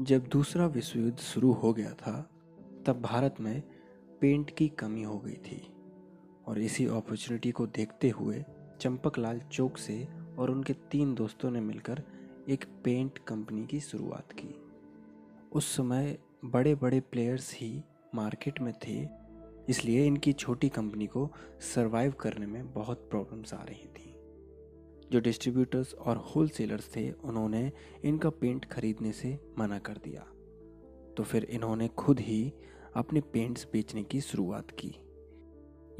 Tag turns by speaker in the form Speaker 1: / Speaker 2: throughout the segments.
Speaker 1: जब दूसरा विश्व युद्ध शुरू हो गया था, तब भारत में पेंट की कमी हो गई थी और इसी अपॉर्चुनिटी को देखते हुए चंपकलाल चौक से और उनके तीन दोस्तों ने मिलकर एक पेंट कंपनी की शुरुआत की। उस समय बड़े बड़े प्लेयर्स ही मार्केट में थे, इसलिए इनकी छोटी कंपनी को सरवाइव करने में बहुत प्रॉब्लम्स आ रही थी। जो डिस्ट्रीब्यूटर्स और होलसेलर्स थे, उन्होंने इनका पेंट खरीदने से मना कर दिया। तो फिर इन्होंने खुद ही अपने पेंट्स बेचने की शुरुआत की।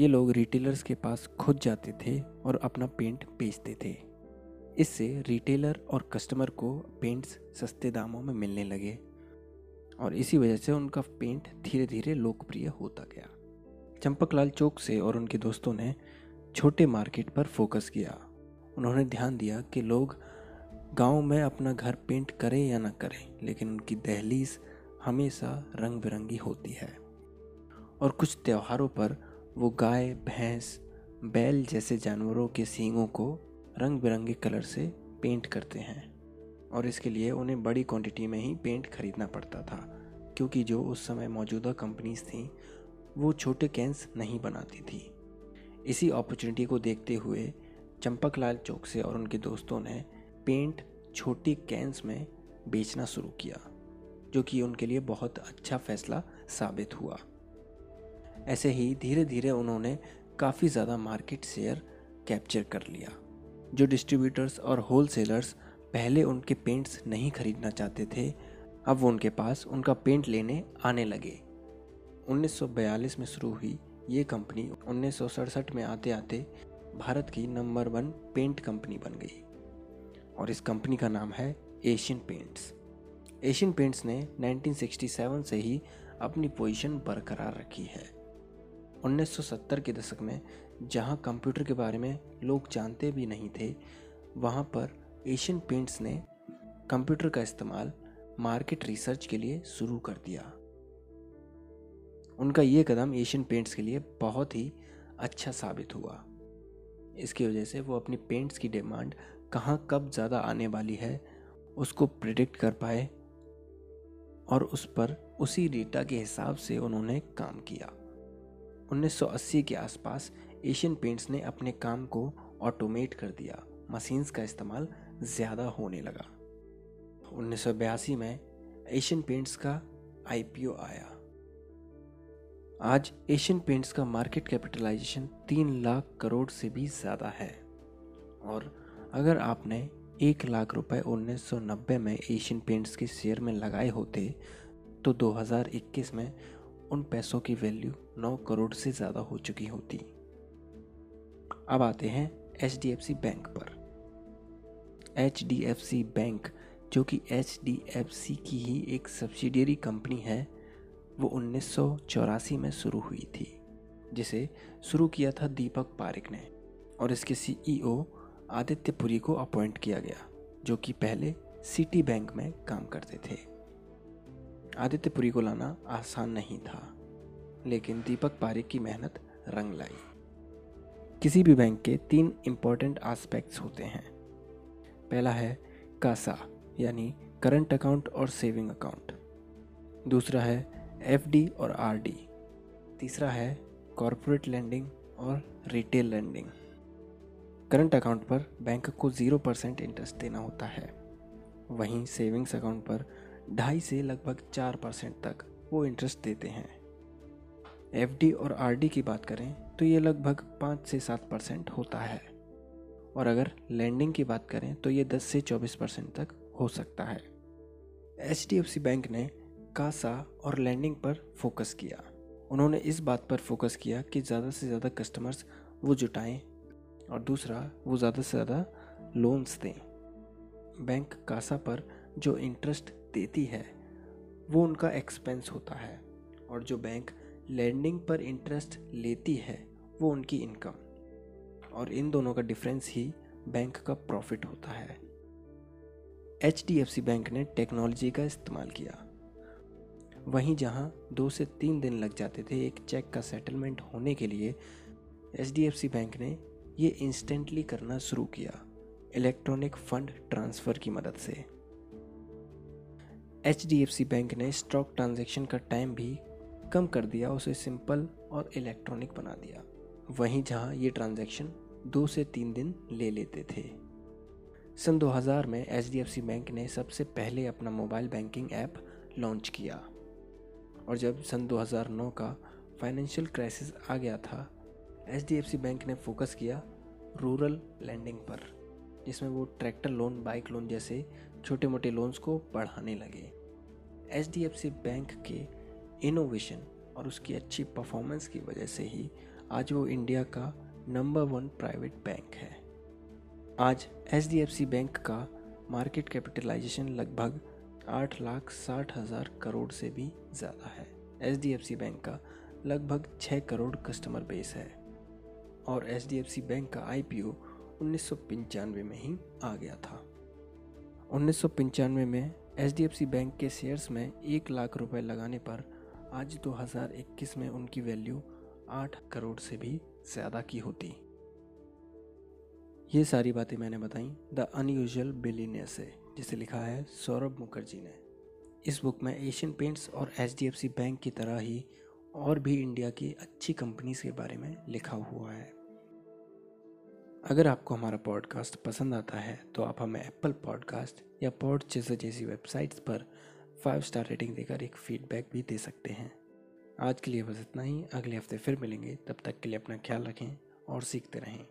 Speaker 1: ये लोग रिटेलर्स के पास खुद जाते थे और अपना पेंट बेचते थे। इससे रिटेलर और कस्टमर को पेंट्स सस्ते दामों में मिलने लगे और इसी वजह से उनका पेंट धीरे धीरे लोकप्रिय होता गया। चंपकलाल चौक से और उनके दोस्तों ने छोटे मार्केट पर फोकस किया। उन्होंने ध्यान दिया कि लोग गाँव में अपना घर पेंट करें या ना करें, लेकिन उनकी दहलीज हमेशा रंग बिरंगी होती है। और कुछ त्योहारों पर वो गाय, भैंस, बैल जैसे जानवरों के सींगों को रंग बिरंगे कलर से पेंट करते हैं। और इसके लिए उन्हें बड़ी क्वांटिटी में ही पेंट खरीदना पड़ता था, क्योंकि जो उस समय मौजूदा कंपनीज़ थीं, वो छोटे कैंस नहीं बनाती थी। इसी अपॉर्चुनिटी को देखते हुए चंपकलाल चौक से और उनके दोस्तों ने पेंट छोटी कैंस में बेचना शुरू किया, जो कि उनके लिए बहुत अच्छा फैसला साबित हुआ। ऐसे ही धीरे धीरे उन्होंने काफ़ी ज़्यादा मार्केट शेयर कैप्चर कर लिया, जो डिस्ट्रीब्यूटर्स और होलसेलर्स पहले उनके पेंट्स नहीं खरीदना चाहते थे, अब वो उनके पास उनका पेंट लेने आने लगे। 1942 में शुरू हुई ये कंपनी उन्नीस सौ सड़सठ में आते आते भारत की नंबर वन पेंट कंपनी बन गई। और इस कंपनी का नाम है एशियन पेंट्स। एशियन पेंट्स ने 1967 से ही अपनी पोजीशन बरकरार रखी है। 1970 के दशक में जहाँ कंप्यूटर के बारे में लोग जानते भी नहीं थे, वहाँ पर एशियन पेंट्स ने कंप्यूटर का इस्तेमाल मार्केट रिसर्च के लिए शुरू कर दिया। उनका ये कदम एशियन पेंट्स के लिए बहुत ही अच्छा साबित हुआ। इसकी वजह से वो अपनी पेंट्स की डिमांड कहाँ कब ज़्यादा आने वाली है, उसको प्रिडिक्ट कर पाए और उस पर उसी डेटा के हिसाब से उन्होंने काम किया। 1980 के आसपास एशियन पेंट्स ने अपने काम को ऑटोमेट कर दिया। मशीन्स का इस्तेमाल ज़्यादा होने लगा। उन्नीस सौ बयासी में एशियन पेंट्स का आईपीओ आया। आज एशियन पेंट्स का मार्केट कैपिटलाइजेशन तीन लाख करोड़ से भी ज़्यादा है। और अगर आपने एक लाख रुपए 1990 में एशियन पेंट्स के शेयर में लगाए होते तो 2021 में उन पैसों की वैल्यू 9 करोड़ से ज़्यादा हो चुकी होती। अब आते हैं HDFC बैंक पर। HDFC बैंक, जो कि HDFC की ही एक सब्सिडियरी कंपनी है वो उन्नीस सौ चौरासी में शुरू हुई थी, जिसे शुरू किया था दीपक पारिक ने, और इसके सीईओ आदित्य पुरी को अपॉइंट किया गया, जो कि पहले सिटी बैंक में काम करते थे। आदित्य पुरी को लाना आसान नहीं था, लेकिन दीपक पारिक की मेहनत रंग लाई। किसी भी बैंक के तीन इंपॉर्टेंट आस्पेक्ट्स होते हैं। पहला है कासा, यानी करंट अकाउंट और सेविंग अकाउंट दूसरा है एफडी और आरडी तीसरा है कॉरपोरेट लैंडिंग और रिटेल लैंडिंग। करंट अकाउंट पर बैंक को ज़ीरो परसेंट इंटरेस्ट देना होता है। वहीं सेविंग्स अकाउंट पर ढाई से लगभग चार परसेंट तक वो इंटरेस्ट देते हैं। एफडी और आरडी की बात करें तो ये लगभग पाँच से सात परसेंट होता है। और अगर लैंडिंग की बात करें तो ये दस से चौबीस परसेंट तक हो सकता है। एचडीएफसी बैंक ने कासा और लैंडिंग पर फोकस किया। उन्होंने इस बात पर फोकस किया कि ज़्यादा से ज़्यादा कस्टमर्स वो जुटाएँ और दूसरा, वो ज़्यादा से ज़्यादा लोन्स दें। बैंक कासा पर जो इंटरेस्ट देती है, वो उनका एक्सपेंस होता है और जो बैंक लैंडिंग पर इंटरेस्ट लेती है, वो उनकी इनकम। और इन दोनों का डिफरेंस ही बैंक का प्रॉफिट होता है। एचडीएफसी बैंक ने टेक्नोलॉजी का इस्तेमाल किया। वहीं जहाँ दो से तीन दिन लग जाते थे एक चेक का सेटलमेंट होने के लिए HDFC बैंक ने ये इंस्टेंटली करना शुरू किया, इलेक्ट्रॉनिक फंड ट्रांसफ़र की मदद से। HDFC बैंक ने स्टॉक ट्रांजैक्शन का टाइम भी कम कर दिया, उसे सिंपल और इलेक्ट्रॉनिक बना दिया, वहीं जहाँ ये ट्रांजैक्शन दो से तीन दिन ले लेते थे। सन 2000 में HDFC बैंक ने सबसे पहले अपना मोबाइल बैंकिंग ऐप लॉन्च किया। और जब सन 2009 का फाइनेंशियल क्राइसिस आ गया था एच बैंक ने फोकस किया रूरल लैंडिंग पर, जिसमें वो ट्रैक्टर लोन, बाइक लोन जैसे छोटे मोटे लोन्स को बढ़ाने लगे। एच बैंक के इनोवेशन और उसकी अच्छी परफॉर्मेंस की वजह से ही आज वो इंडिया का नंबर वन प्राइवेट बैंक है। आज एच बैंक का मार्केट कैपिटलाइजेशन लगभग आठ लाख साठ हज़ार करोड़ से भी ज़्यादा है। H D F C bank का लगभग छः करोड़ कस्टमर बेस है और H D F C bank का आई पी ओ उन्नीस सौ पंचानवे में ही आ गया था। उन्नीस सौ पंचानवे में H D F C bank के शेयर्स में एक लाख रुपए लगाने पर आज 2021 में उनकी वैल्यू आठ करोड़ से भी ज़्यादा की होती। ये सारी बातें मैंने बताई। द अनयूजल बिलीनियर से। जिसे लिखा है सौरभ मुखर्जी ने। इस बुक में एशियन पेंट्स और एच बैंक की तरह ही और भी इंडिया की अच्छी कंपनीज़ के बारे में लिखा हुआ है। अगर आपको हमारा पॉडकास्ट पसंद आता है तो आप हमें एप्पल पॉडकास्ट या पॉड जैसे जैसी वेबसाइट्स पर फाइव स्टार रेटिंग देकर एक फीडबैक भी दे सकते हैं। आज के लिए बस इतना ही। अगले हफ़्ते फिर मिलेंगे। तब तक के लिए अपना ख्याल रखें और सीखते रहें।